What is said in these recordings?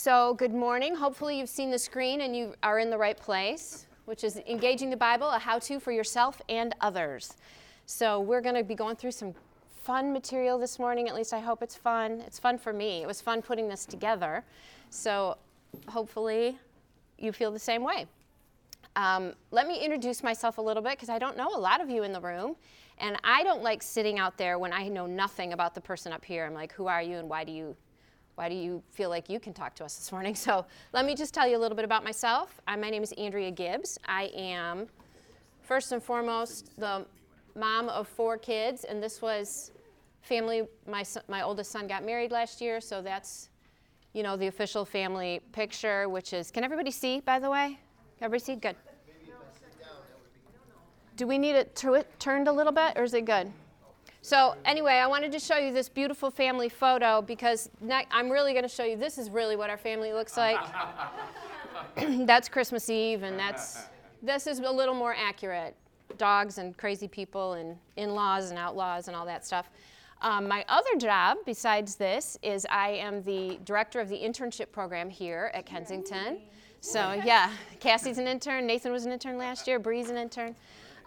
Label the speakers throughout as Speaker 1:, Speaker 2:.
Speaker 1: So, good morning. Hopefully, you've seen the screen and you are in the right place, which is Engaging the Bible, a how to for yourself and others. So, we're going to be going through some fun material this morning. At least I hope it's fun. It's fun for me. It was fun putting this together. So, hopefully, you feel the same way. Um, let me introduce myself a little bit because I don't know a lot of you in the room. And I don't like sitting out there when I know nothing about the person up here. I'm like, who are you and why do you why do you feel like you can talk to us this morning? So let me just tell you a little bit about myself. I, my name is Andrea Gibbs. I am, first and foremost, the mom of four kids, and this was family. My, my oldest son got married last year, so that's, you know, the official family picture, which is, can everybody see, by the way? Everybody see? Good. Do we need it turned a little bit, or is it good? So anyway, I wanted to show you this beautiful family photo because I'm really going to show you. This is really what our family looks like. that's Christmas Eve, and that's this is a little more accurate. Dogs and crazy people and in-laws and outlaws and all that stuff. Um, my other job, besides this, is I am the director of the internship program here at Kensington. So yeah, Cassie's an intern. Nathan was an intern last year. Bree's an intern.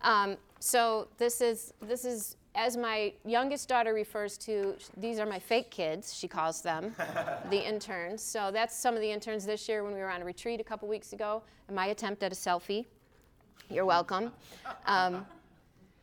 Speaker 1: Um, so this is this is as my youngest daughter refers to, these are my fake kids, she calls them, the interns. So that's some of the interns this year when we were on a retreat a couple weeks ago, and my attempt at a selfie. You're welcome. Um,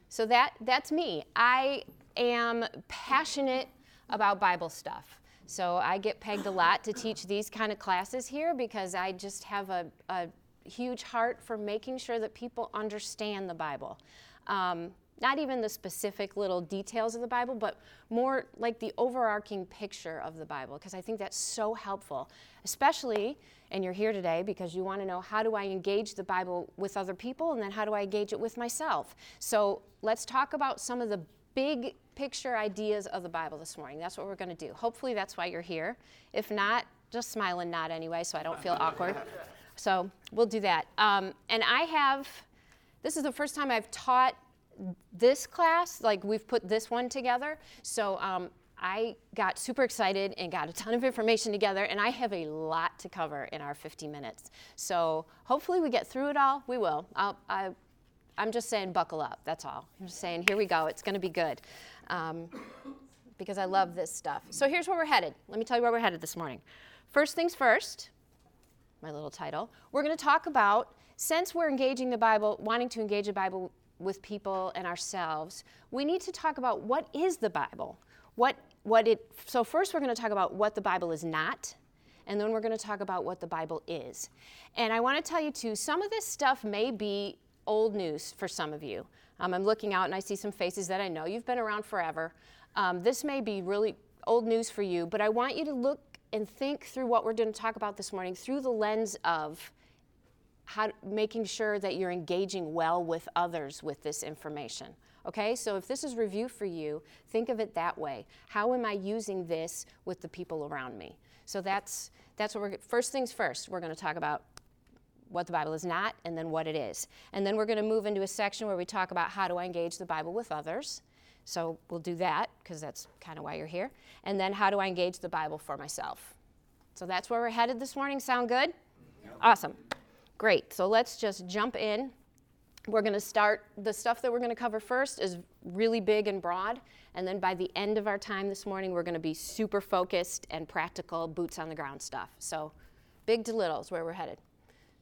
Speaker 1: so that, that's me. I am passionate about Bible stuff. So I get pegged a lot to teach these kind of classes here because I just have a, a huge heart for making sure that people understand the Bible. Um, not even the specific little details of the Bible, but more like the overarching picture of the Bible, because I think that's so helpful, especially, and you're here today because you want to know how do I engage the Bible with other people, and then how do I engage it with myself. So let's talk about some of the big picture ideas of the Bible this morning. That's what we're going to do. Hopefully, that's why you're here. If not, just smile and nod anyway, so I don't feel awkward. So we'll do that. Um, and I have, this is the first time I've taught this class, like we've put this one together. So um, I got super excited and got a ton of information together, and I have a lot to cover in our 50 minutes. So hopefully we get through it all. We will. I'll, I, am just saying, buckle up. That's all. I'm just saying, here we go. It's going to be good. Um, because I love this stuff. So here's where we're headed. Let me tell you where we're headed this morning. First things first, my little title, we're going to talk about since we're engaging the Bible, wanting to engage the Bible with people and ourselves, we need to talk about what is the Bible? What, what it, so, first, we're going to talk about what the Bible is not, and then we're going to talk about what the Bible is. And I want to tell you, too, some of this stuff may be old news for some of you. Um, I'm looking out and I see some faces that I know. You've been around forever. Um, this may be really old news for you, but I want you to look and think through what we're going to talk about this morning through the lens of how, making sure that you're engaging well with others with this information. Okay, so if this is review for you, think of it that way. How am I using this with the people around me? So that's that's what we're first things first. We're going to talk about what the Bible is not and then what it is. And then we're going to move into a section where we talk about how do I engage the Bible with others. So we'll do that because that's kind of why you're here. And then how do I engage the Bible for myself? So that's where we're headed this morning. Sound good? Awesome. Great, so let's just jump in. We're going to start, the stuff that we're going to cover first is really big and broad, and then by the end of our time this morning, we're going to be super focused and practical, boots on the ground stuff. So, big to little is where we're headed.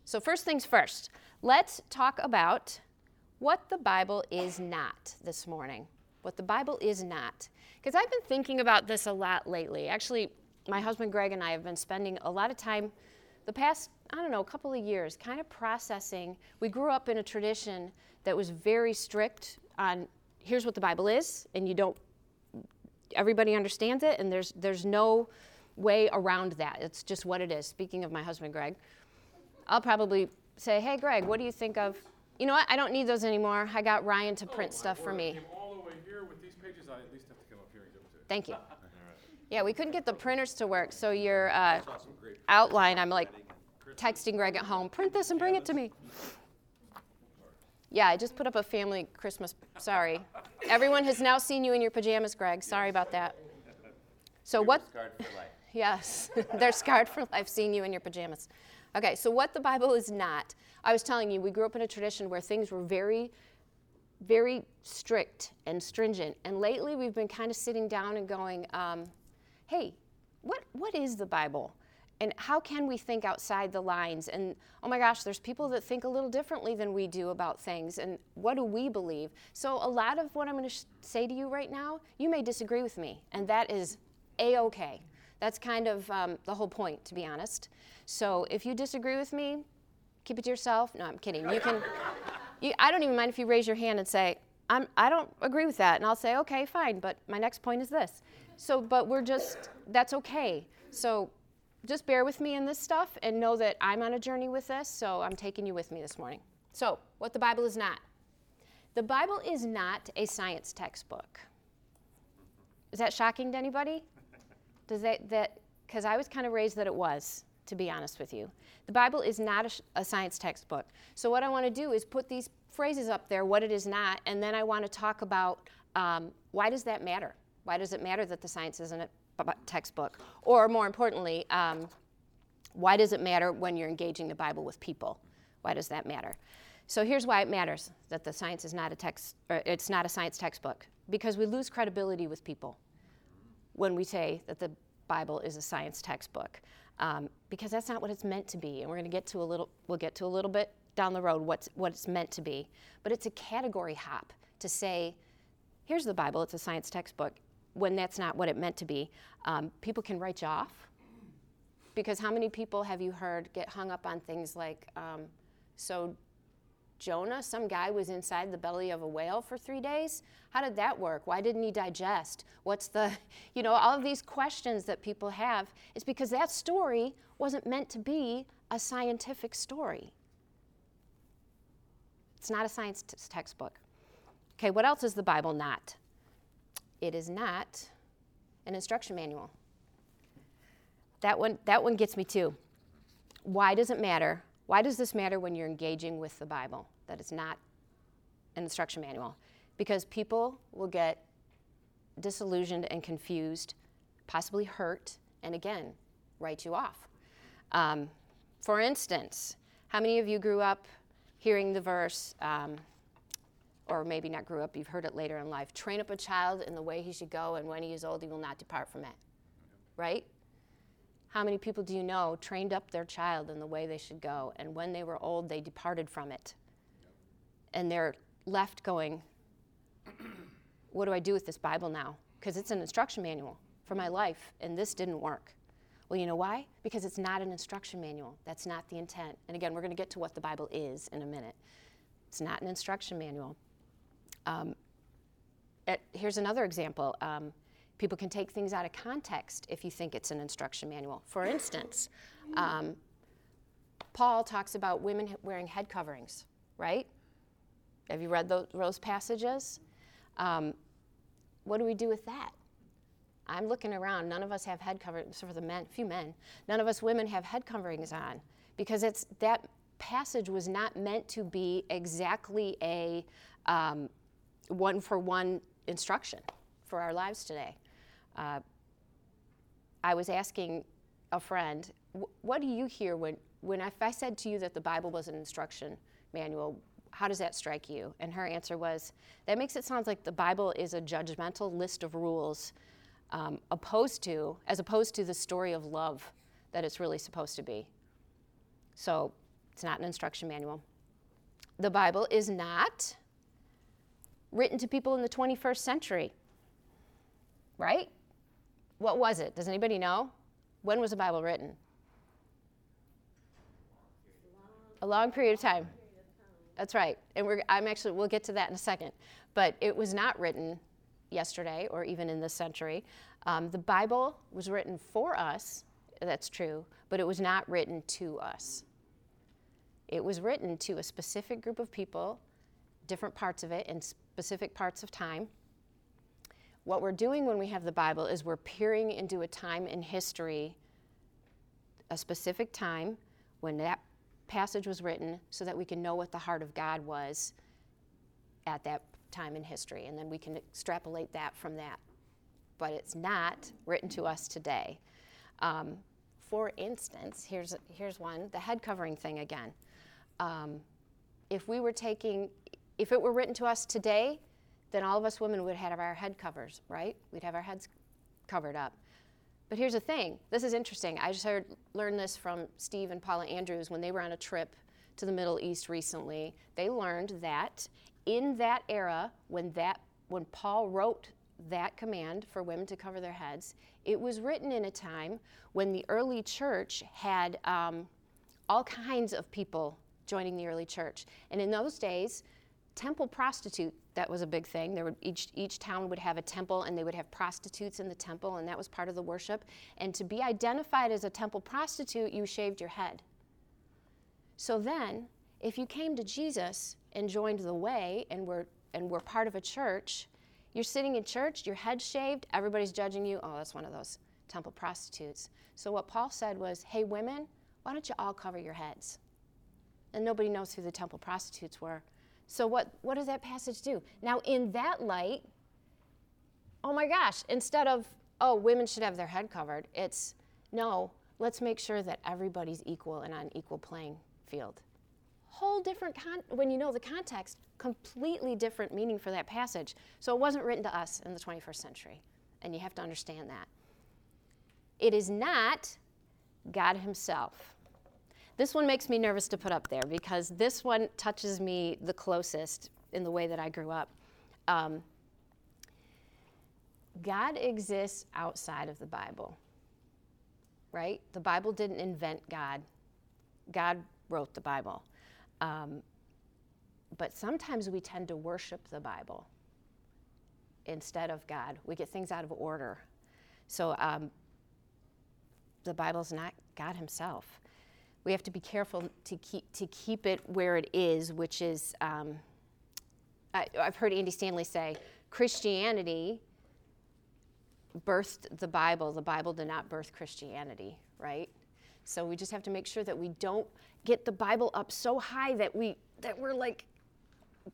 Speaker 1: So, first things first, let's talk about what the Bible is not this morning. What the Bible is not. Because I've been thinking about this a lot lately. Actually, my husband Greg and I have been spending a lot of time the past, I don't know, a couple of years, kind of processing. We grew up in a tradition that was very strict on here's what the Bible is, and you don't, everybody understands it, and there's, there's no way around that. It's just what it is. Speaking of my husband, Greg, I'll probably say, hey, Greg, what do you think of, you know what, I don't need those anymore. I got Ryan to print oh, stuff for me. Thank you. Yeah, we couldn't get the printers to work, so your uh, outline, I'm like texting Greg at home, print this and bring it to me. Yeah, I just put up a family Christmas. Sorry. Everyone has now seen you in your pajamas, Greg. Sorry about that. So what? Yes, they're scarred for life seeing you in your pajamas. Okay, so what the Bible is not, I was telling you, we grew up in a tradition where things were very, very strict and stringent. And lately we've been kind of sitting down and going, um, hey, what, what is the Bible? And how can we think outside the lines? And oh my gosh, there's people that think a little differently than we do about things. And what do we believe? So, a lot of what I'm going to sh- say to you right now, you may disagree with me, and that is a okay. That's kind of um, the whole point, to be honest. So, if you disagree with me, keep it to yourself. No, I'm kidding. You can. You, I don't even mind if you raise your hand and say, I'm, I don't agree with that. And I'll say, okay, fine, but my next point is this. So, but we're just, that's okay. So, just bear with me in this stuff and know that I'm on a journey with this, so I'm taking you with me this morning. So, what the Bible is not the Bible is not a science textbook. Is that shocking to anybody? Does that, that, because I was kind of raised that it was, to be honest with you. The Bible is not a, a science textbook. So, what I want to do is put these phrases up there, what it is not, and then I want to talk about um, why does that matter? Why does it matter that the science isn't a textbook? Or more importantly, um, why does it matter when you're engaging the Bible with people? Why does that matter? So here's why it matters that the science is not a text, it's not a science textbook. Because we lose credibility with people when we say that the Bible is a science textbook, um, because that's not what it's meant to be. And we're going to get to a little, we'll get to a little bit down the road what's what it's meant to be. But it's a category hop to say, here's the Bible, it's a science textbook, when that's not what it meant to be. Um, people can write you off. Because how many people have you heard get hung up on things like, um, so Jonah, some guy was inside the belly of a whale for three days? How did that work? Why didn't he digest? What's the, you know, all of these questions that people have is because that story wasn't meant to be a scientific story. It's not a science t- textbook. Okay, what else is the Bible not? It is not an instruction manual. That one, that one gets me too. Why does it matter? Why does this matter when you're engaging with the Bible? That it's not an instruction manual. Because people will get disillusioned and confused, possibly hurt, and again, write you off. Um, for instance, how many of you grew up hearing the verse, um, or maybe not grew up, you've heard it later in life train up a child in the way he should go, and when he is old, he will not depart from it? Right? How many people do you know trained up their child in the way they should go, and when they were old, they departed from it? And they're left going, What do I do with this Bible now? Because it's an instruction manual for my life, and this didn't work. Well, you know why? Because it's not an instruction manual. That's not the intent. And again, we're going to get to what the Bible is in a minute. It's not an instruction manual. Um, it, here's another example. Um, people can take things out of context if you think it's an instruction manual. For instance, um, Paul talks about women wearing head coverings, right? Have you read those, those passages? Um, what do we do with that? I'm looking around. None of us have head coverings, for the men, few men. None of us women have head coverings on because it's that passage was not meant to be exactly a um, one for one instruction for our lives today. Uh, I was asking a friend, what do you hear when, when if I said to you that the Bible was an instruction manual, how does that strike you? And her answer was, that makes it sound like the Bible is a judgmental list of rules um, opposed to, as opposed to the story of love that it's really supposed to be. So it's not an instruction manual. The Bible is not written to people in the 21st century, right? What was it? Does anybody know? When was the Bible written? A long period of time. That's right. And we're, I'm actually, we'll get to that in a second. But it was not written yesterday or even in this century. Um, the Bible was written for us, that's true, but it was not written to us. It was written to a specific group of people, different parts of it, in specific parts of time. What we're doing when we have the Bible is we're peering into a time in history, a specific time when that passage was written, so that we can know what the heart of God was at that time in history. And then we can extrapolate that from that. But it's not written to us today. Um, for instance, here's, here's one the head covering thing again. Um, if we were taking, if it were written to us today, then all of us women would have our head covers, right? We'd have our heads covered up. But here's the thing this is interesting. I just heard, learned this from Steve and Paula Andrews when they were on a trip to the Middle East recently. They learned that in that era, when, that, when Paul wrote that command for women to cover their heads, it was written in a time when the early church had um, all kinds of people joining the early church. And in those days, temple prostitute that was a big thing. There would each each town would have a temple and they would have prostitutes in the temple and that was part of the worship. And to be identified as a temple prostitute you shaved your head. So then if you came to jesus and joined the way and were and were part of a church you're sitting in church your head shaved everybody's judging you oh that's one of those temple prostitutes. So what paul said was hey women why don't you all cover your heads? And nobody knows who the temple prostitutes were so, what, what does that passage do? Now, in that light, oh my gosh, instead of, oh, women should have their head covered, it's, no, let's make sure that everybody's equal and on equal playing field. Whole different, con- when you know the context, completely different meaning for that passage. So, it wasn't written to us in the 21st century, and you have to understand that. It is not God Himself this one makes me nervous to put up there because this one touches me the closest in the way that I grew up. Um, God exists outside of the Bible, right? The Bible didn't invent God, God wrote the Bible. Um, but sometimes we tend to worship the Bible instead of God. We get things out of order. So um, the Bible's not God Himself we have to be careful to keep, to keep it where it is, which is, um, I, I've heard Andy Stanley say, Christianity birthed the Bible. The Bible did not birth Christianity, right? So we just have to make sure that we don't get the Bible up so high that we that we're like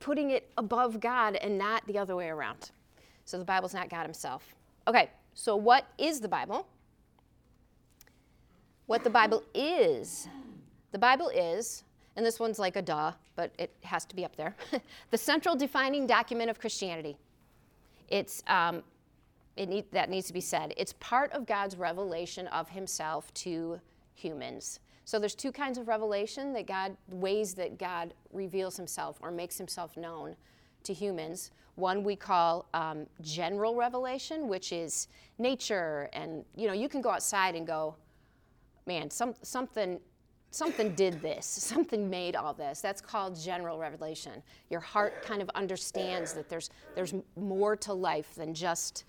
Speaker 1: putting it above God and not the other way around. So the Bible's not God himself. Okay, so what is the Bible? What the Bible is the Bible is, and this one's like a duh, but it has to be up there, the central defining document of Christianity. It's, um, it need, that needs to be said. It's part of God's revelation of himself to humans. So there's two kinds of revelation that God, ways that God reveals himself or makes himself known to humans. One we call um, general revelation, which is nature, and you know you can go outside and go, man, some, something something did this, something made all this. That's called general revelation. Your heart kind of understands that there's, there's more to life than just,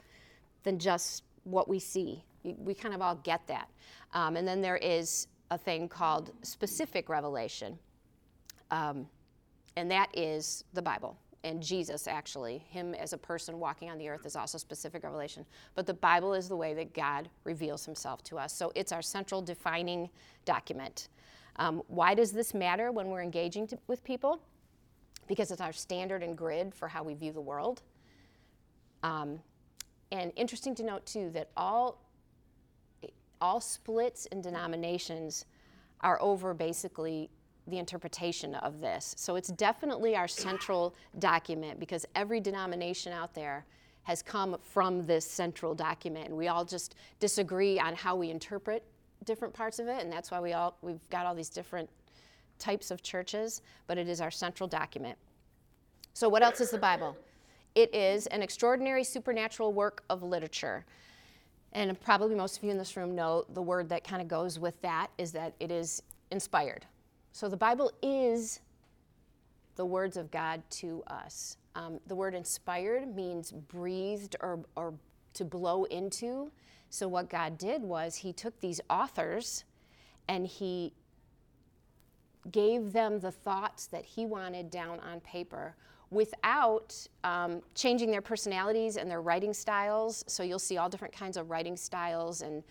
Speaker 1: than just what we see. We kind of all get that. Um, and then there is a thing called specific revelation, um, and that is the Bible and Jesus, actually, him as a person walking on the earth, is also specific revelation. But the Bible is the way that God reveals himself to us. So it's our central defining document. Um, why does this matter when we're engaging to, with people? Because it's our standard and grid for how we view the world. Um, and interesting to note, too, that all, all splits and denominations are over basically the interpretation of this. So it's definitely our central document because every denomination out there has come from this central document and we all just disagree on how we interpret different parts of it and that's why we all we've got all these different types of churches, but it is our central document. So what else is the Bible? It is an extraordinary supernatural work of literature. And probably most of you in this room know the word that kind of goes with that is that it is inspired. So the Bible is the words of God to us. Um, the word inspired means breathed or, or to blow into. So what God did was He took these authors and He gave them the thoughts that He wanted down on paper without um, changing their personalities and their writing styles. So you'll see all different kinds of writing styles and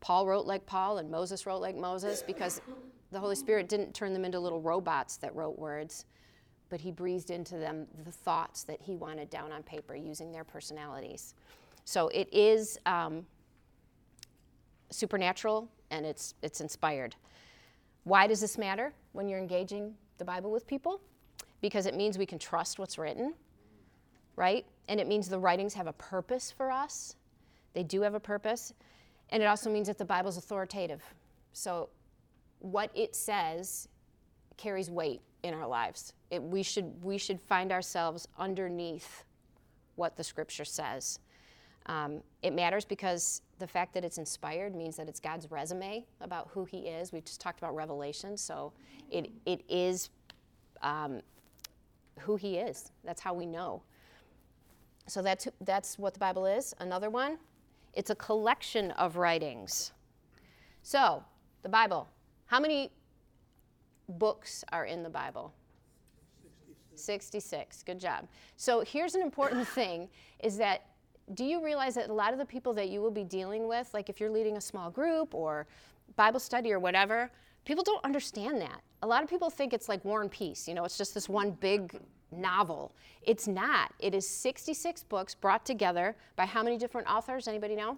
Speaker 1: Paul wrote like Paul and Moses wrote like Moses because the Holy Spirit didn't turn them into little robots that wrote words, but He breathed into them the thoughts that He wanted down on paper using their personalities. So it is, um, supernatural and it's, it's inspired. Why does this matter when you're engaging the Bible with people? Because it means we can trust what's written, right? And it means the writings have a purpose for us. They do have a purpose. And it also means that the Bible's authoritative. So what it says carries weight in our lives. It, we, should, we should find ourselves underneath what the scripture says. Um, it matters because the fact that it's inspired means that it's God's resume about who He is. We just talked about Revelation, so it, it is um, who He is. That's how we know. So that's, that's what the Bible is. Another one, it's a collection of writings. So, the Bible, how many books are in the Bible? 66. Good job. So here's an important thing is that do you realize that a lot of the people that you will be dealing with, like if you're leading a small group or Bible study or whatever, people don't understand that. A lot of people think it's like War and Peace, you know, it's just this one big novel. It's not. It is 66 books brought together by how many different authors? Anybody know?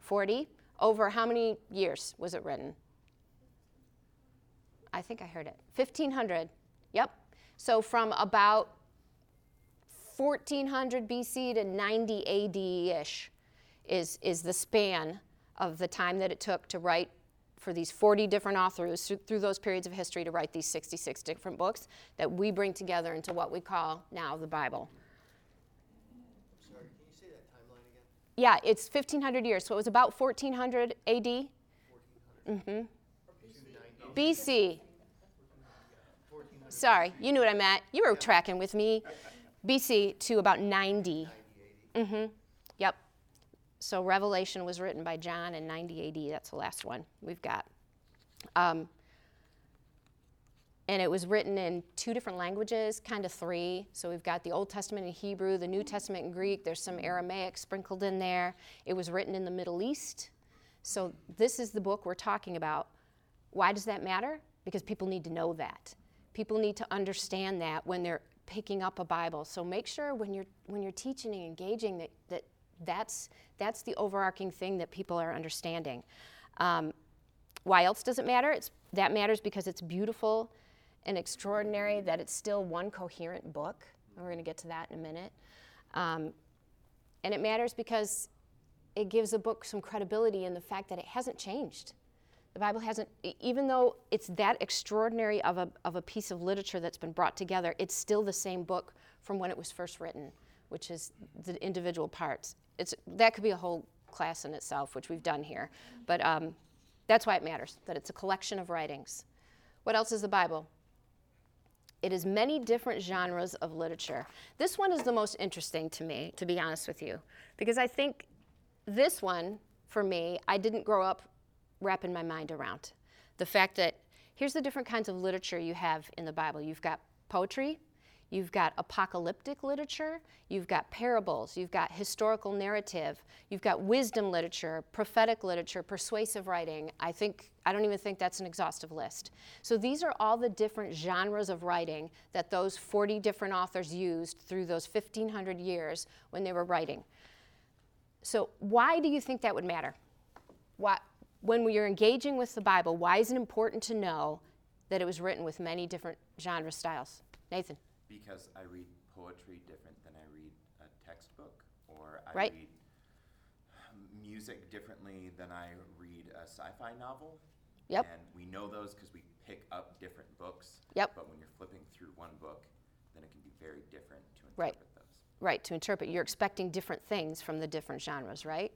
Speaker 1: 40. Over how many years was it written? I think I heard it. 1500. Yep. So from about 1400 BC to 90 AD ish is, is the span of the time that it took to write for these 40 different authors through, those periods of history to write these 66 different books that we bring together into what we call now the Bible.
Speaker 2: Sorry, can you say that timeline again?
Speaker 1: Yeah, it's 1500 years. So it was about 1400 AD.
Speaker 2: 1400.
Speaker 1: Mm-hmm.
Speaker 2: BC.
Speaker 1: Sorry, you knew what I meant. You were tracking with me. BC to about 90.
Speaker 2: 90, 80.
Speaker 1: Mm-hmm. Yep. So Revelation was written by John in 90 AD. That's the last one we've got. Um, and it was written in two different languages, kind of three. So we've got the Old Testament in Hebrew, the New Testament in Greek. There's some Aramaic sprinkled in there. It was written in the Middle East. So this is the book we're talking about. Why does that matter? Because people need to know that. People need to understand that when they're picking up a Bible. So make sure when you're when you're teaching and engaging that, that that's that's the overarching thing that people are understanding. Um, why else does it matter? It's that matters because it's beautiful and extraordinary that it's still one coherent book. We're going to get to that in a minute. Um, and it matters because it gives a book some credibility in the fact that it hasn't changed. The Bible hasn't, even though it's that extraordinary of a, of a piece of literature that's been brought together, it's still the same book from when it was first written, which is the individual parts. It's, that could be a whole class in itself, which we've done here. But um, that's why it matters, that it's a collection of writings. What else is the Bible? It is many different genres of literature. This one is the most interesting to me, to be honest with you, because I think this one, for me, I didn't grow up wrapping my mind around. The fact that here's the different kinds of literature you have in the Bible you've got poetry, you've got apocalyptic literature, you've got parables, you've got historical narrative, you've got wisdom literature, prophetic literature, persuasive writing. I think I don't even think that's an exhaustive list. So these are all the different genres of writing that those 40 different authors used through those 1500 years when they were writing. So why do you think that would matter? Why, when we are engaging with the Bible, why is it important to know that it was written with many different genre styles? Nathan.
Speaker 3: Because I read poetry different than I read a textbook, or I
Speaker 1: Right.
Speaker 3: read um, music differently than I read a sci-fi novel.
Speaker 1: Yep.
Speaker 3: And we know those because we pick up different books.
Speaker 1: Yep.
Speaker 3: But when you're flipping through one book, then it can be very different to interpret
Speaker 1: Right.
Speaker 3: those.
Speaker 1: Right, to interpret. You're expecting different things from the different genres, right?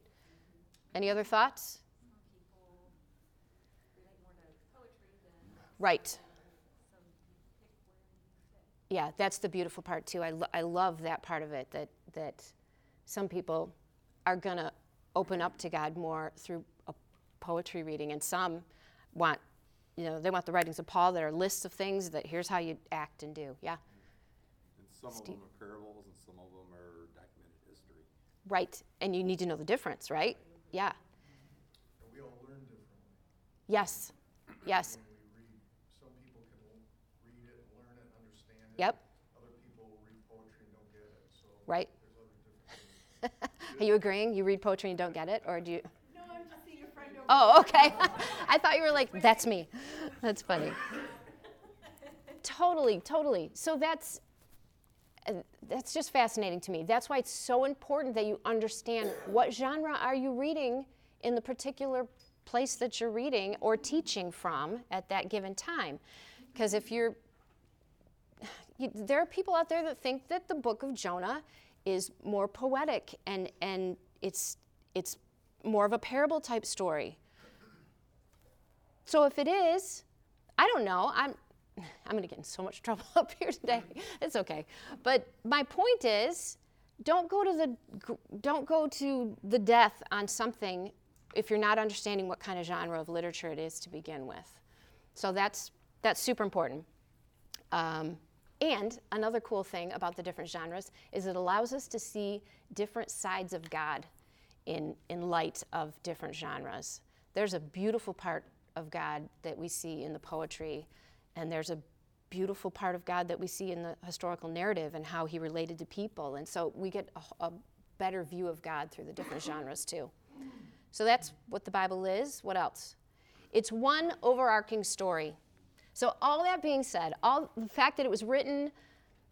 Speaker 1: Any other thoughts? Right. Yeah, that's the beautiful part too. I, lo- I love that part of it that that some people are going to open up to God more through a poetry reading and some want you know, they want the writings of Paul that are lists of things that here's how you act and do. Yeah.
Speaker 4: And some of them are parables and some of them are documented history.
Speaker 1: Right. And you need to know the difference, right? Yeah.
Speaker 5: And we all learn differently.
Speaker 1: Yes. Yes.
Speaker 5: When we read, some people can l- read it and learn it, understand it.
Speaker 1: Yep.
Speaker 5: Other people read poetry and don't get it, so.
Speaker 1: Right.
Speaker 5: There's other differences.
Speaker 1: Are you agreeing? You read poetry and don't get it, or do you?
Speaker 6: No, I'm just seeing a friend over
Speaker 1: Oh, okay. I thought you were like, that's me. That's funny. totally, totally. So that's uh, that's just fascinating to me. That's why it's so important that you understand what genre are you reading in the particular place that you're reading or teaching from at that given time. Because if you're there are people out there that think that the book of Jonah is more poetic and and it's it's more of a parable type story. So if it is, I don't know. I'm I'm going to get in so much trouble up here today. It's okay. But my point is, don't go to the don't go to the death on something if you're not understanding what kind of genre of literature it is to begin with. So that's that's super important. Um, and another cool thing about the different genres is it allows us to see different sides of God in, in light of different genres. There's a beautiful part of God that we see in the poetry, and there's a beautiful part of God that we see in the historical narrative and how he related to people. And so we get a, a better view of God through the different genres too. So that's what the Bible is. What else? It's one overarching story. So, all that being said, all the fact that it was written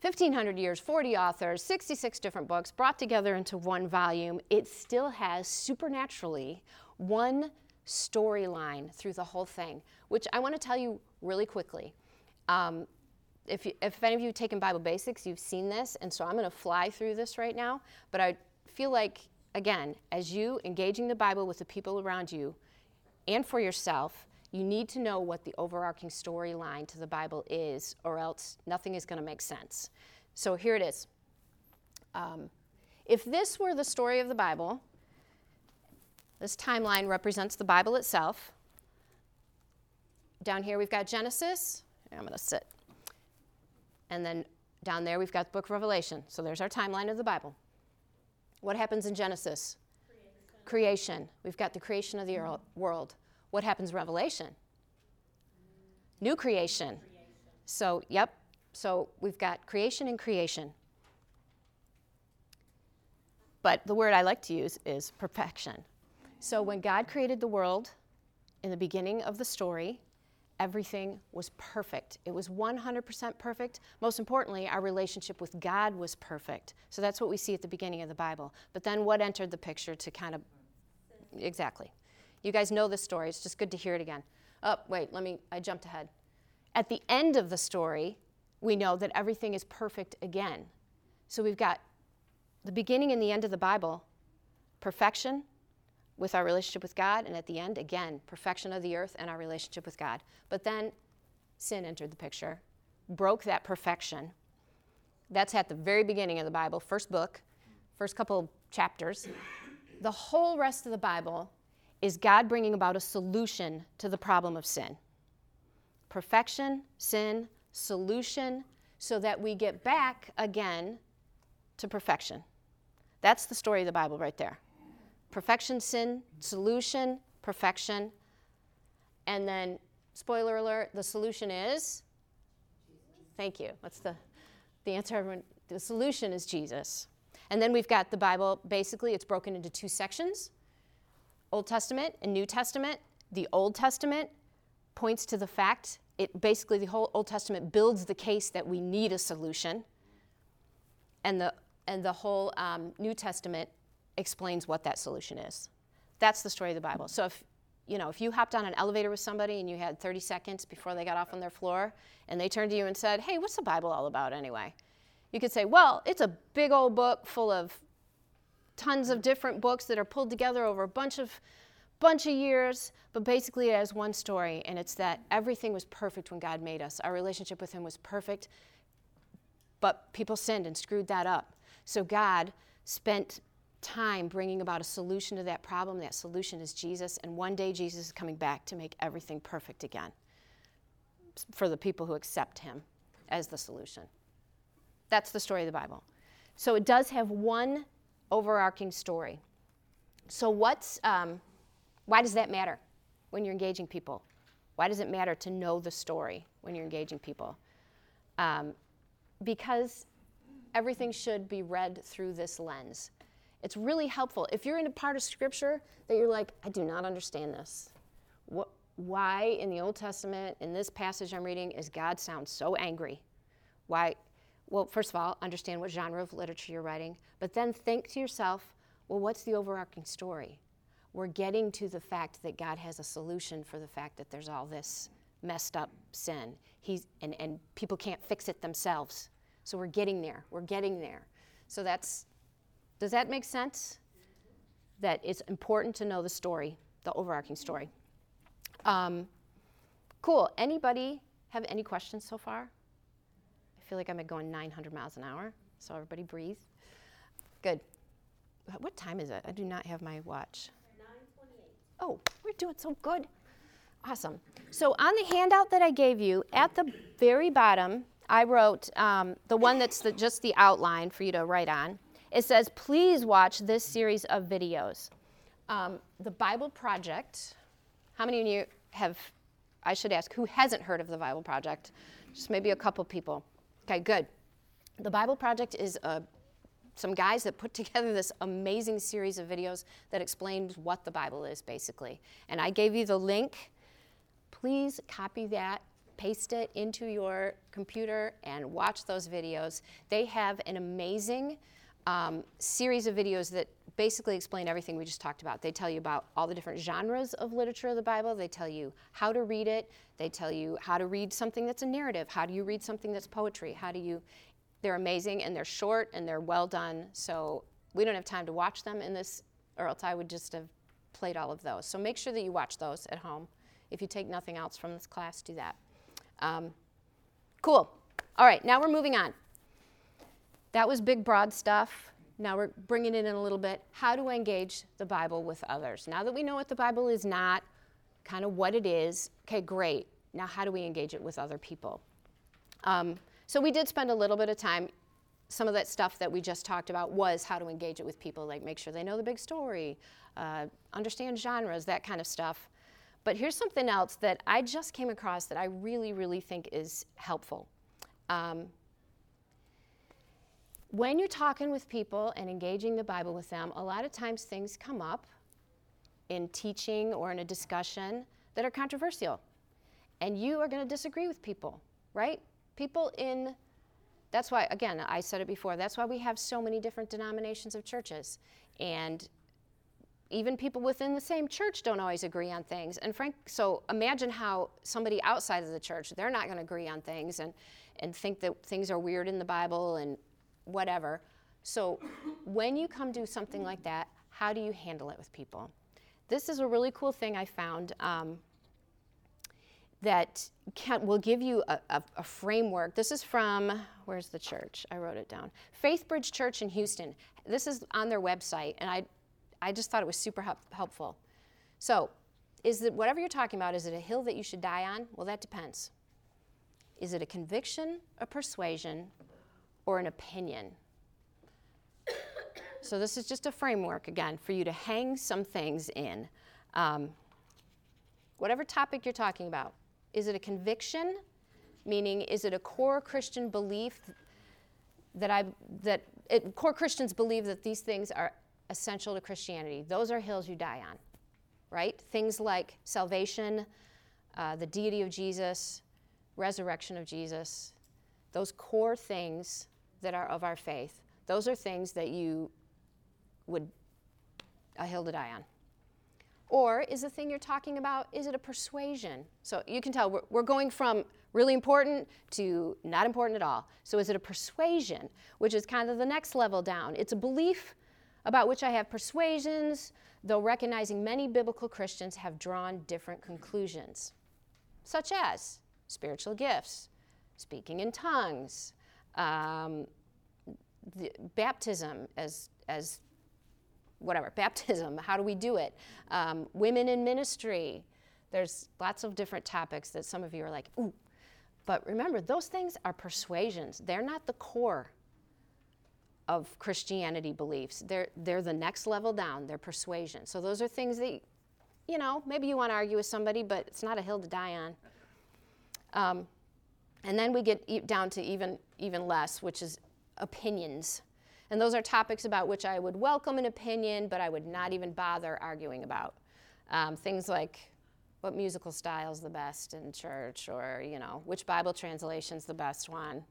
Speaker 1: 1500 years, 40 authors, 66 different books brought together into one volume, it still has supernaturally one storyline through the whole thing, which I want to tell you really quickly. Um, if, you, if any of you have taken Bible Basics, you've seen this, and so I'm going to fly through this right now. But I feel like, again, as you engaging the Bible with the people around you and for yourself, you need to know what the overarching storyline to the Bible is, or else nothing is going to make sense. So here it is. Um, if this were the story of the Bible, this timeline represents the Bible itself. Down here we've got Genesis. I'm going to sit. And then down there we've got the book of Revelation. So there's our timeline of the Bible. What happens in Genesis? Creation. creation. We've got the creation of the world. What happens in Revelation? New creation. So, yep. So we've got creation and creation. But the word I like to use is perfection. So when God created the world in the beginning of the story, everything was perfect. It was 100% perfect. Most importantly, our relationship with God was perfect. So that's what we see at the beginning of the Bible. But then what entered the picture to kind of. Exactly. You guys know this story. It's just good to hear it again. Oh, wait, let me, I jumped ahead. At the end of the story, we know that everything is perfect again. So we've got the beginning and the end of the Bible perfection with our relationship with God, and at the end, again, perfection of the earth and our relationship with God. But then sin entered the picture, broke that perfection. That's at the very beginning of the Bible, first book, first couple chapters. The whole rest of the Bible is God bringing about a solution to the problem of sin. Perfection, sin, solution, so that we get back again to perfection. That's the story of the Bible right there. Perfection, sin, solution, perfection. And then, spoiler alert, the solution is? Thank you. What's the, the answer? Everyone, the solution is Jesus. And then we've got the Bible, basically, it's broken into two sections Old Testament and New Testament. The Old Testament points to the fact, it basically the whole Old Testament builds the case that we need a solution. And the, and the whole um, New Testament explains what that solution is. That's the story of the Bible. So if you know, if you hopped on an elevator with somebody and you had 30 seconds before they got off on their floor and they turned to you and said, Hey, what's the Bible all about anyway? You could say, Well, it's a big old book full of tons of different books that are pulled together over a bunch of bunch of years, but basically it has one story, and it's that everything was perfect when God made us. Our relationship with Him was perfect, but people sinned and screwed that up. So God spent time bringing about a solution to that problem. That solution is Jesus, and one day Jesus is coming back to make everything perfect again for the people who accept Him as the solution. That's the story of the Bible. So it does have one overarching story. So, what's, um, why does that matter when you're engaging people? Why does it matter to know the story when you're engaging people? Um, because everything should be read through this lens. It's really helpful. If you're in a part of scripture that you're like, I do not understand this. What, why in the Old Testament, in this passage I'm reading, is God sound so angry? Why? Well, first of all, understand what genre of literature you're writing, but then think to yourself, well, what's the overarching story? We're getting to the fact that God has a solution for the fact that there's all this messed up sin. He's, and, and people can't fix it themselves. So we're getting there. We're getting there. So that's, does that make sense? That it's important to know the story, the overarching story. Um, cool. Anybody have any questions so far? I feel like I'm going 900 miles an hour, so everybody breathe. Good. What time is it? I do not have my watch. 9:28. Oh, we're doing so good. Awesome. So on the handout that I gave you, at the very bottom, I wrote um, the one that's the, just the outline for you to write on. It says, please watch this series of videos. Um, the Bible Project. How many of you have, I should ask, who hasn't heard of the Bible Project? Just maybe a couple people. Okay, good. The Bible Project is a some guys that put together this amazing series of videos that explains what the Bible is, basically. And I gave you the link. Please copy that, paste it into your computer, and watch those videos. They have an amazing um, series of videos that basically explain everything we just talked about. They tell you about all the different genres of literature of the Bible. They tell you how to read it. They tell you how to read something that's a narrative. How do you read something that's poetry? How do you they're amazing and they're short and they're well done. So we don't have time to watch them in this, or else I would just have played all of those. So make sure that you watch those at home. If you take nothing else from this class, do that. Um, cool. All right, now we're moving on. That was big, broad stuff. Now we're bringing it in a little bit. How do I engage the Bible with others? Now that we know what the Bible is not, kind of what it is, okay, great. Now, how do we engage it with other people? Um, so we did spend a little bit of time. Some of that stuff that we just talked about was how to engage it with people, like make sure they know the big story, uh, understand genres, that kind of stuff. But here's something else that I just came across that I really, really think is helpful. Um, when you're talking with people and engaging the Bible with them, a lot of times things come up in teaching or in a discussion that are controversial. And you are going to disagree with people, right? People in, that's why, again, I said it before, that's why we have so many different denominations of churches. And even people within the same church don't always agree on things. And Frank, so imagine how somebody outside of the church, they're not going to agree on things and, and think that things are weird in the Bible and whatever. So when you come do something like that, how do you handle it with people? This is a really cool thing I found. Um, that can, will give you a, a, a, framework. This is from, where's the church? I wrote it down. Faithbridge Church in Houston. This is on their website, and I, I just thought it was super help, helpful. So, is it whatever you're talking about, is it a hill that you should die on? Well, that depends. Is it a conviction, a persuasion, or an opinion? so, this is just a framework, again, for you to hang some things in. Um, whatever topic you're talking about, is it a conviction? Meaning, is it a core Christian belief that I that it, core Christians believe that these things are essential to Christianity? Those are hills you die on, right? Things like salvation, uh, the deity of Jesus, resurrection of Jesus, those core things that are of our faith. Those are things that you would a hill to die on. Or is the thing you're talking about, is it a persuasion? So you can tell we're, we're, going from really important to not important at all. So is it a persuasion, which is kind of the next level down? It's a belief about which I have persuasions, though recognizing many biblical Christians have drawn different conclusions, such as spiritual gifts, speaking in tongues, um, baptism as, as whatever, baptism, how do we do it? Um, women in ministry. There's lots of different topics that some of you are like, ooh. But remember, those things are persuasions. They're not the core of Christianity beliefs. They're, they're the next level down, they're persuasion. So those are things that, you know, maybe you want to argue with somebody, but it's not a hill to die on. Um, and then we get down to even, even less, which is opinions. And those are topics about which I would welcome an opinion, but I would not even bother arguing about. Um, things like what musical style is the best in church, or you know, which Bible translation's the best one.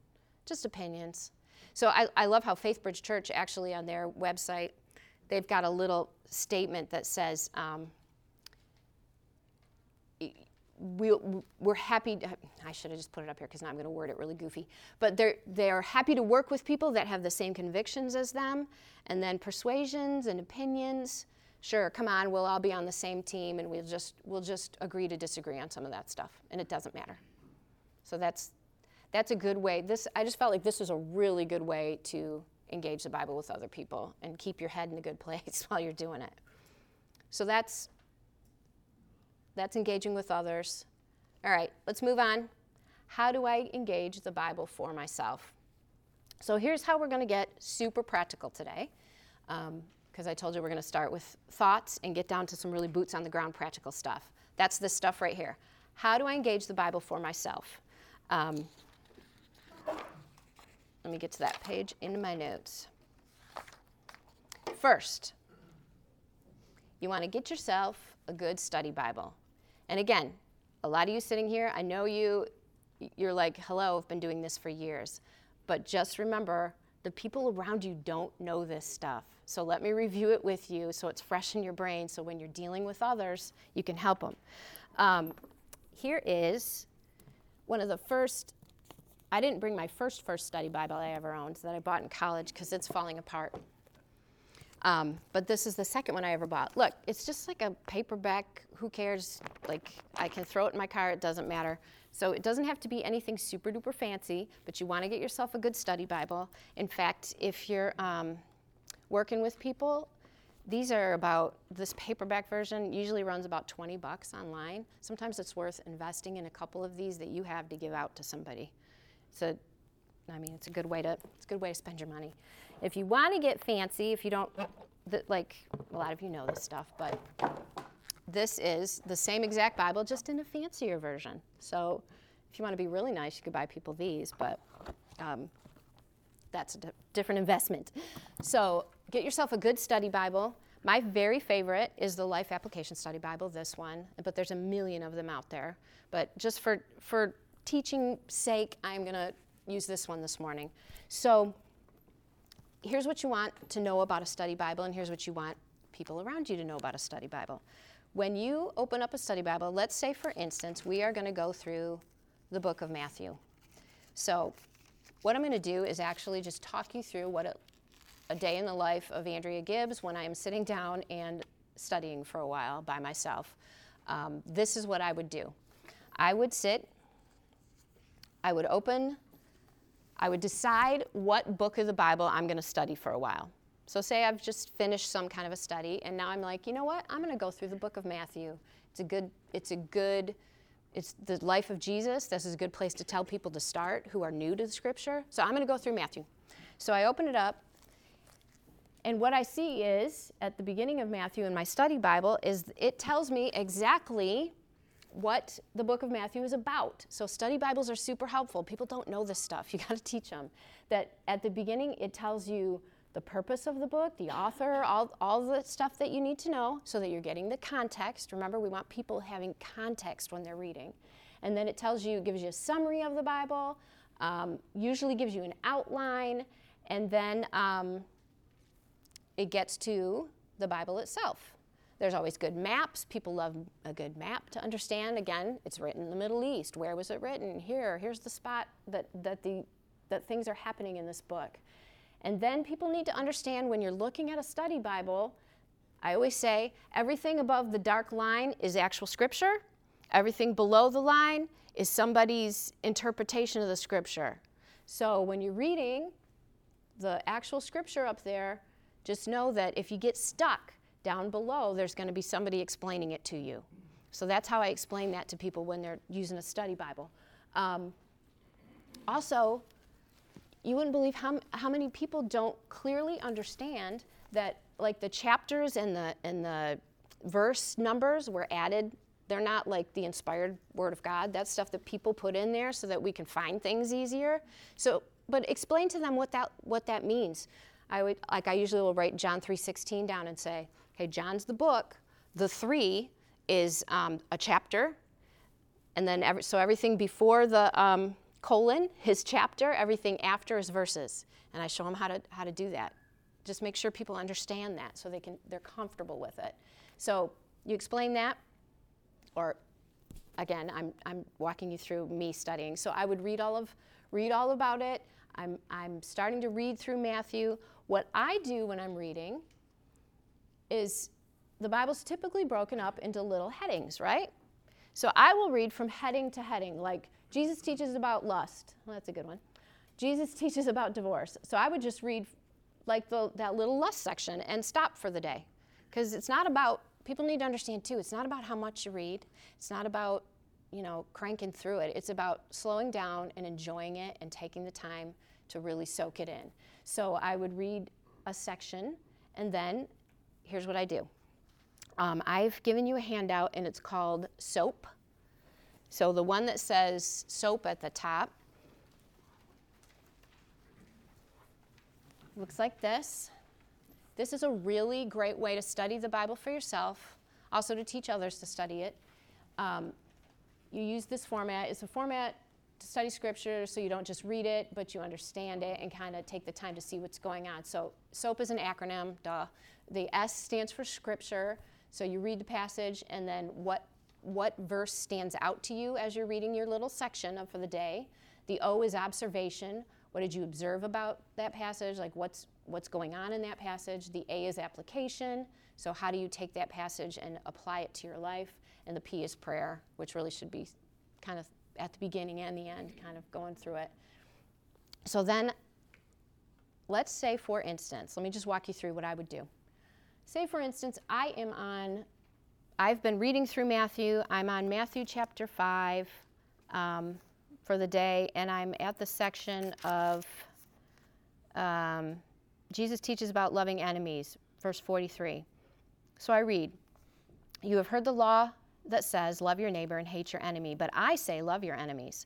Speaker 1: Just opinions. So I, I love how Faithbridge Church actually on their website, they've got a little statement that says, um, we, we're happy to, i should have just put it up here because now i'm going to word it really goofy. But they're, they're happy to work with people that have the same convictions as them and then persuasions and opinions. Sure come on we'll all be on the same team and we'll just we'll just agree to disagree on some of that stuff and it doesn't matter. So that's that's a good way this i just felt like this was a really good way to engage the bible with other people and keep your head in a good place while you're doing it. So that's that's engaging with others. All right, let's move on. How do I engage the Bible for myself? So here's how we're going to get super practical today, because um, I told you we're going to start with thoughts and get down to some really boots on the ground practical stuff. That's this stuff right here. How do I engage the Bible for myself? Um, let me get to that page in my notes. First, you want to get yourself a good study Bible. And again, a lot of you sitting here, I know you, you're like, hello, I've been doing this for years. But just remember, the people around you don't know this stuff. So let me review it with you so it's fresh in your brain so when you're dealing with others, you can help them. Um, here is one of the first, I didn't bring my first first study Bible I ever owned that I bought in college because it's falling apart. Um, but this is the second one I ever bought. Look, it's just like a paperback. Who cares? Like, I can throw it in my car, it doesn't matter. So it doesn't have to be anything super duper fancy, but you want to get yourself a good study Bible. In fact, if you're um, working with people, these are about this paperback version usually runs about 20 bucks online sometimes it's worth investing in a couple of these that you have to give out to somebody so i mean it's a good way to it's a good way to spend your money if you want to get fancy, if you don't, the, like a lot of you know this stuff, but this is the same exact Bible, just in a fancier version. So if you want to be really nice, you could buy people these, but um, that's a di- different investment. So get yourself a good study Bible. My very favorite is the Life Application Study Bible, this one, but there's a million of them out there. But just for, for teaching sake, I'm going to use this one this morning. So here's what you want to know about a study Bible, and here's what you want people around you to know about a study Bible. When you open up a study Bible, let's say, for instance, we are going to go through the book of Matthew. So, what I'm going to do is actually just talk you through what a, a day in the life of Andrea Gibbs when I am sitting down and studying for a while by myself. Um, this is what I would do I would sit, I would open I would decide what book of the Bible I'm going to study for a while. So, say I've just finished some kind of a study, and now I'm like, you know what? I'm going to go through the book of Matthew. It's a good, it's a good, it's the life of Jesus. This is a good place to tell people to start who are new to the scripture. So, I'm going to go through Matthew. So, I open it up, and what I see is at the beginning of Matthew in my study Bible is it tells me exactly what the book of Matthew is about. So, study Bibles are super helpful. People don't know this stuff. You got to teach them. That at the beginning, it tells you the purpose of the book, the author, all, all the stuff that you need to know so that you're getting the context. Remember, we want people having context when they're reading. And then it tells you, gives you a summary of the Bible, um, usually gives you an outline, and then um, it gets to the Bible itself. There's always good maps. People love a good map to understand. Again, it's written in the Middle East. Where was it written? Here. Here's the spot that, that, the, that things are happening in this book. And then people need to understand when you're looking at a study Bible, I always say everything above the dark line is actual scripture, everything below the line is somebody's interpretation of the scripture. So when you're reading the actual scripture up there, just know that if you get stuck, down below, there's going to be somebody explaining it to you. So that's how I explain that to people when they're using a study Bible. Um, also, you wouldn't believe how, how many people don't clearly understand that, like the chapters and the and the verse numbers were added. They're not like the inspired word of God. That's stuff that people put in there so that we can find things easier. So, but explain to them what that what that means. I would like I usually will write John 3:16 down and say, okay, John's the book. The three is um, a chapter, and then every, so everything before the um, colon his chapter, everything after is verses, and I show them how to how to do that. Just make sure people understand that so they can they're comfortable with it. So you explain that, or again, I'm, I'm walking you through me studying. So I would read all of read all about it. I'm, I'm starting to read through Matthew. What I do when I'm reading is the Bible's typically broken up into little headings, right? So I will read from heading to heading, like Jesus teaches about lust. Well, that's a good one. Jesus teaches about divorce. So I would just read like the, that little lust section and stop for the day. Because it's not about, people need to understand too, it's not about how much you read. It's not about, you know, cranking through it. It's about slowing down and enjoying it and taking the time to really soak it in. So I would read a section and then here's what I do. Um, I've given you a handout and it's called SOAP. So the one that says SOAP at the top looks like this. This is a really great way to study the Bible for yourself, also to teach others to study it. Um, you use this format. It's a format to study scripture so you don't just read it, but you understand it and kind of take the time to see what's going on. So, SOAP is an acronym, duh. The S stands for scripture. So, you read the passage and then what, what verse stands out to you as you're reading your little section of for the day. The O is observation. What did you observe about that passage? Like what's what's going on in that passage? The A is application. So how do you take that passage and apply it to your life? And the P is prayer, which really should be kind of at the beginning and the end, kind of going through it. So then let's say for instance, let me just walk you through what I would do. Say for instance, I am on I've been reading through Matthew. I'm on Matthew chapter 5. Um, for the day, and I'm at the section of um, Jesus teaches about loving enemies, verse 43. So I read, You have heard the law that says, Love your neighbor and hate your enemy, but I say, Love your enemies.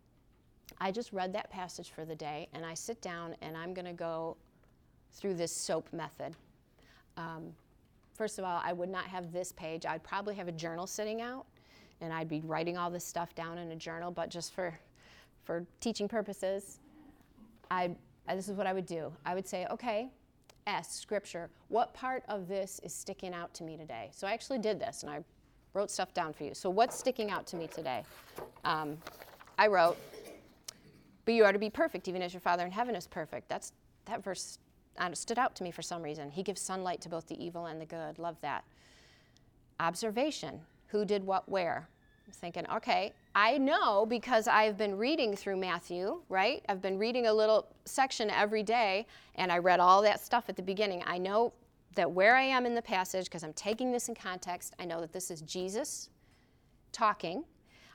Speaker 1: I just read that passage for the day, and I sit down and I'm going to go through this SOAP method. Um, first of all, I would not have this page. I'd probably have a journal sitting out, and I'd be writing all this stuff down in a journal, but just for for teaching purposes, I, this is what I would do. I would say, okay, S, scripture, what part of this is sticking out to me today? So I actually did this and I wrote stuff down for you. So what's sticking out to me today? Um, I wrote, but you are to be perfect, even as your Father in heaven is perfect. That's that verse uh, stood out to me for some reason. He gives sunlight to both the evil and the good. Love that. Observation. Who did what where? I'm thinking, okay, I know because I've been reading through Matthew, right? I've been reading a little section every day, and I read all that stuff at the beginning. I know that where I am in the passage, because I'm taking this in context, I know that this is Jesus talking.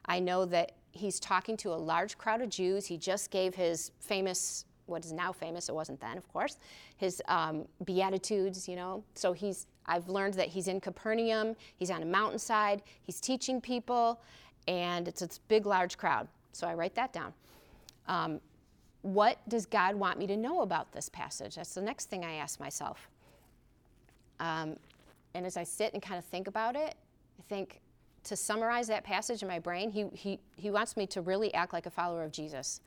Speaker 1: I know that he's talking to a large crowd of Jews. He just gave his famous, what is now famous, it wasn't then, of course, his um, Beatitudes, you know. So he's, I've learned that he's in Capernaum, he's on a mountainside, he's teaching people and it's a big, large crowd. So I write that down. Um, what does God want me to know about this passage? That's the next thing I ask myself. Um, and as I sit and kind of think about it, I think to summarize that passage in my brain, he, he, he wants me to really act like a follower of Jesus.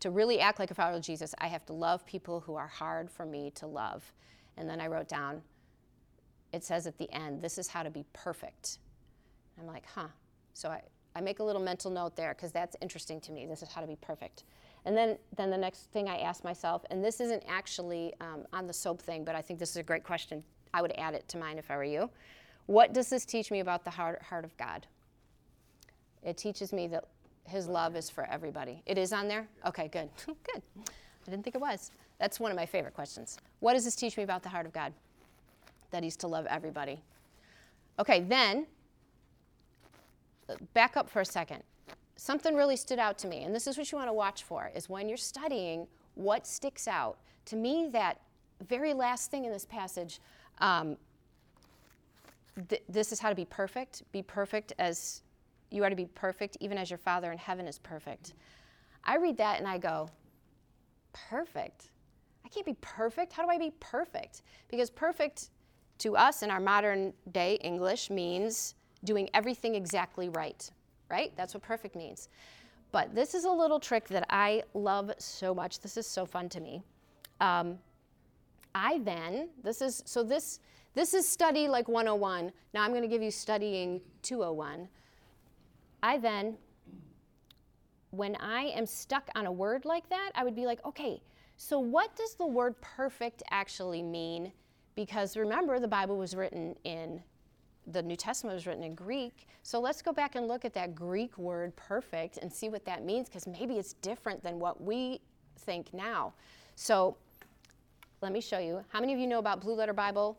Speaker 1: To really act like a follower of Jesus, I have to love people who are hard for me to love. And then I wrote down, it says at the end, this is how to be perfect. I'm like, huh. So I, I make a little mental note there because that's interesting to me. This is how to be perfect. And then, then the next thing I ask myself, and this isn't actually um, on the soap thing, but I think this is a great question. I would add it to mine if I were you. What does this teach me about the heart, heart of God? It teaches me that His love is for everybody. It is on there? Okay, good. good. I didn't think it was. That's one of my favorite questions. What does this teach me about the heart of God? that he's to love everybody. Okay, then back up for a second. Something really stood out to me, and this is what you want to watch for is when you're studying what sticks out. To me, that very last thing in this passage, um, th- this is how to be perfect. Be perfect as you are to be perfect, even as your Father in heaven is perfect. I read that and I go, perfect. I can't be perfect. How do I be perfect? Because perfect to us in our modern day English means doing everything exactly right, right? That's what perfect means. But this is a little trick that I love so much. This is so fun to me. Um, I then, this is, so this, this is study like 101. Now I'm going to give you studying 201. I then, when I am stuck on a word like that, I would be like, okay, so what does the word perfect actually mean? Because remember, the Bible was written in, the New Testament was written in Greek. So let's go back and look at that Greek word perfect and see what that means, because maybe it's different than what we think now. So let me show you. How many of you know about Blue Letter Bible?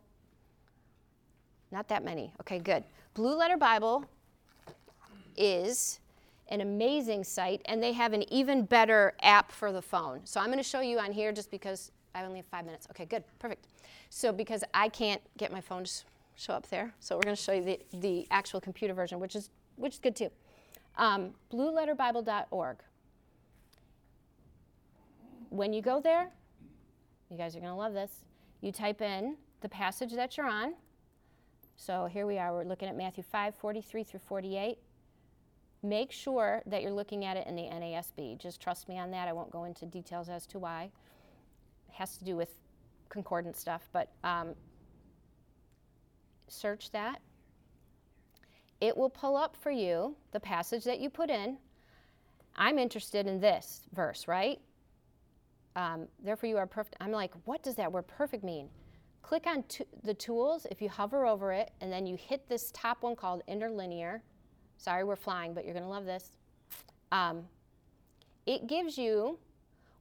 Speaker 1: Not that many. Okay, good. Blue Letter Bible is an amazing site, and they have an even better app for the phone. So I'm going to show you on here just because I only have five minutes. Okay, good, perfect. So because I can't get my phone to show up there, so we're going to show you the, the actual computer version, which is which is good too. Um, BlueLetterBible.org. When you go there, you guys are going to love this. You type in the passage that you're on. So here we are. We're looking at Matthew 5, 43 through 48 make sure that you're looking at it in the NASB. Just trust me on that. I won't go into details as to why. It has to do with concordant stuff, but um, search that. It will pull up for you the passage that you put in. I'm interested in this verse, right? Um, therefore, you are perfect. I'm like, what does that word perfect mean? Click on the tools if you hover over it, and then you hit this top one called interlinear Sorry, we're flying, but you're going to love this. Um, it gives you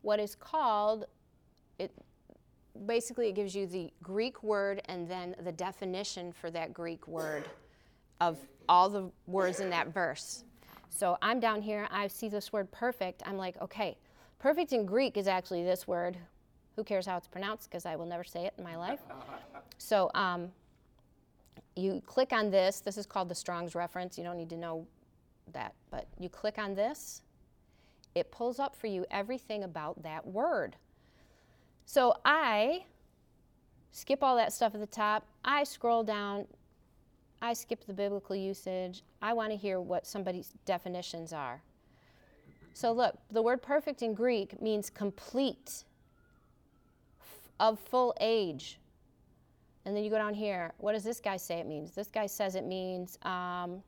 Speaker 1: what is called, it, basically, it gives you the Greek word and then the definition for that Greek word of all the words in that verse. So I'm down here, I see this word perfect. I'm like, okay, perfect in Greek is actually this word. Who cares how it's pronounced? Because I will never say it in my life. So um, you click on this. This is called the Strong's reference. You don't need to know that, but you click on this. It pulls up for you everything about that word. So I skip all that stuff at the top. I scroll down. I skip the biblical usage. I want to hear what somebody's definitions are. So look, the word perfect in Greek means complete, of full age, and then you go down here. What does this guy say it means? This guy says it means um,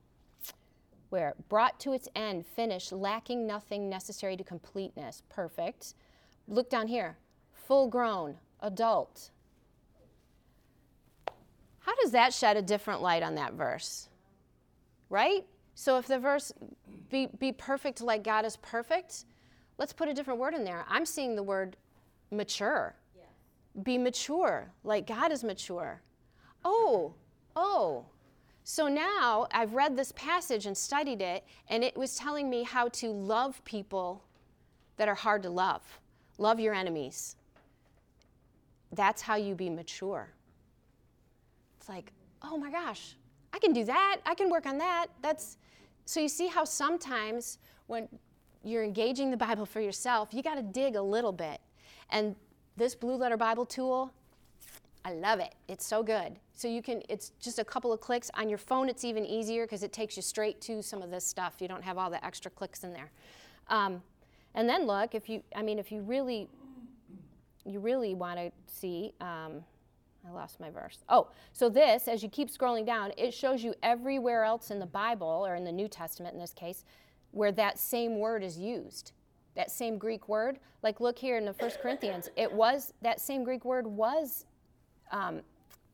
Speaker 1: where? Brought to its end, finished, lacking nothing necessary to completeness. Perfect. Look down here. Full grown, adult. How does that shed a different light on that verse? Right? So if the verse be, be perfect like God is perfect, let's put a different word in there. I'm seeing the word mature be mature, like God is mature. Oh, oh. So now I've read this passage and studied it, and it was telling me how to love people that are hard to love. Love your enemies. That's how you be mature. It's like, oh my gosh, I can do that. I can work on that. That's so you see how sometimes when you're engaging the Bible for yourself, you got to dig a little bit. And this Blue Letter Bible tool, I love it. It's so good. So you can, it's just a couple of clicks. On your phone, it's even easier because it takes you straight to some of this stuff. You don't have all the extra clicks in there. Um, and then look, if you, I mean, if you really, you really want to see, um, I lost my verse. Oh, so this, as you keep scrolling down, it shows you everywhere else in the Bible, or in the New Testament in this case, where that same word is used that same Greek word. Like, look here in the First Corinthians, it was, that same Greek word was um,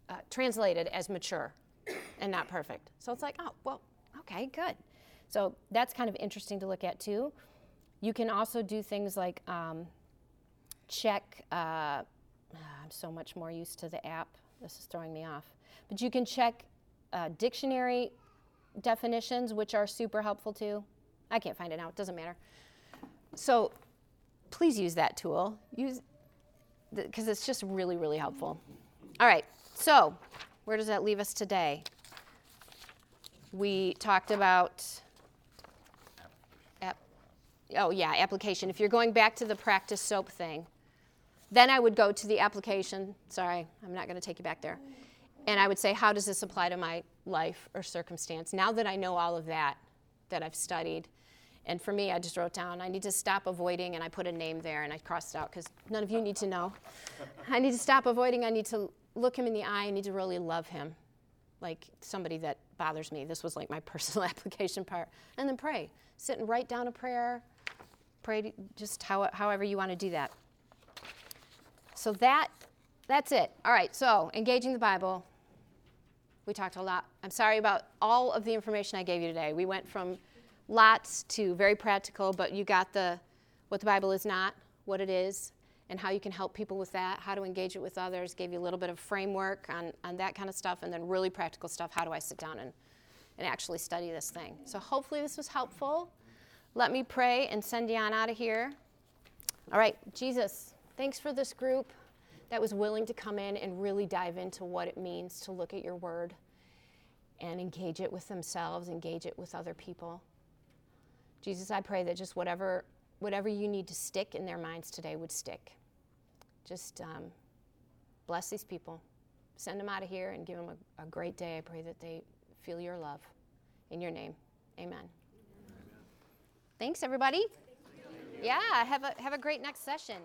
Speaker 1: uh, translated as mature and not perfect. So it's like, oh, well, okay, good. So that's kind of interesting to look at too. You can also do things like um, check, uh, I'm so much more used to the app this is throwing me off. But you can check uh, dictionary definitions, which are super helpful too. I can't find it now, it doesn't matter. So please use that tool. Use because it's just really, really helpful. All right, so where does that leave us today? We talked about, oh yeah, application. If you're going back to the practice soap thing, then I would go to the application. Sorry, I'm not going to take you back there. And I would say, how does this apply to my life or circumstance? Now that I know all of that, that I've studied, and for me, I just wrote down, I need to stop avoiding, and I put a name there and I crossed it out because none of you need to know. I need to stop avoiding. I need to look him in the eye. I need to really love him like somebody that bothers me. This was like my personal application part. And then pray. Sit and write down a prayer. Pray just how, however you want to do that. So that that's it. All right. So engaging the Bible. We talked a lot. I'm sorry about all of the information I gave you today. We went from lots to very practical, but you got the what the Bible is not, what it is, and how you can help people with that, how to engage it with others, gave you a little bit of framework on, on that kind of stuff, and then really practical stuff. How do I sit down and, and actually study this thing? So hopefully this was helpful. Let me pray and send you on out of here. All right, Jesus, thanks for this group that was willing to come in and really dive into what it means to look at your word and engage it with themselves, engage it with other people. Jesus, I pray that just whatever whatever you need to stick in their minds today would stick. Just um, bless these people, send them out of here, and give them a, a great day. I pray that they feel your love. In your name, Amen. Thanks, everybody. Yeah, have a have a great next session.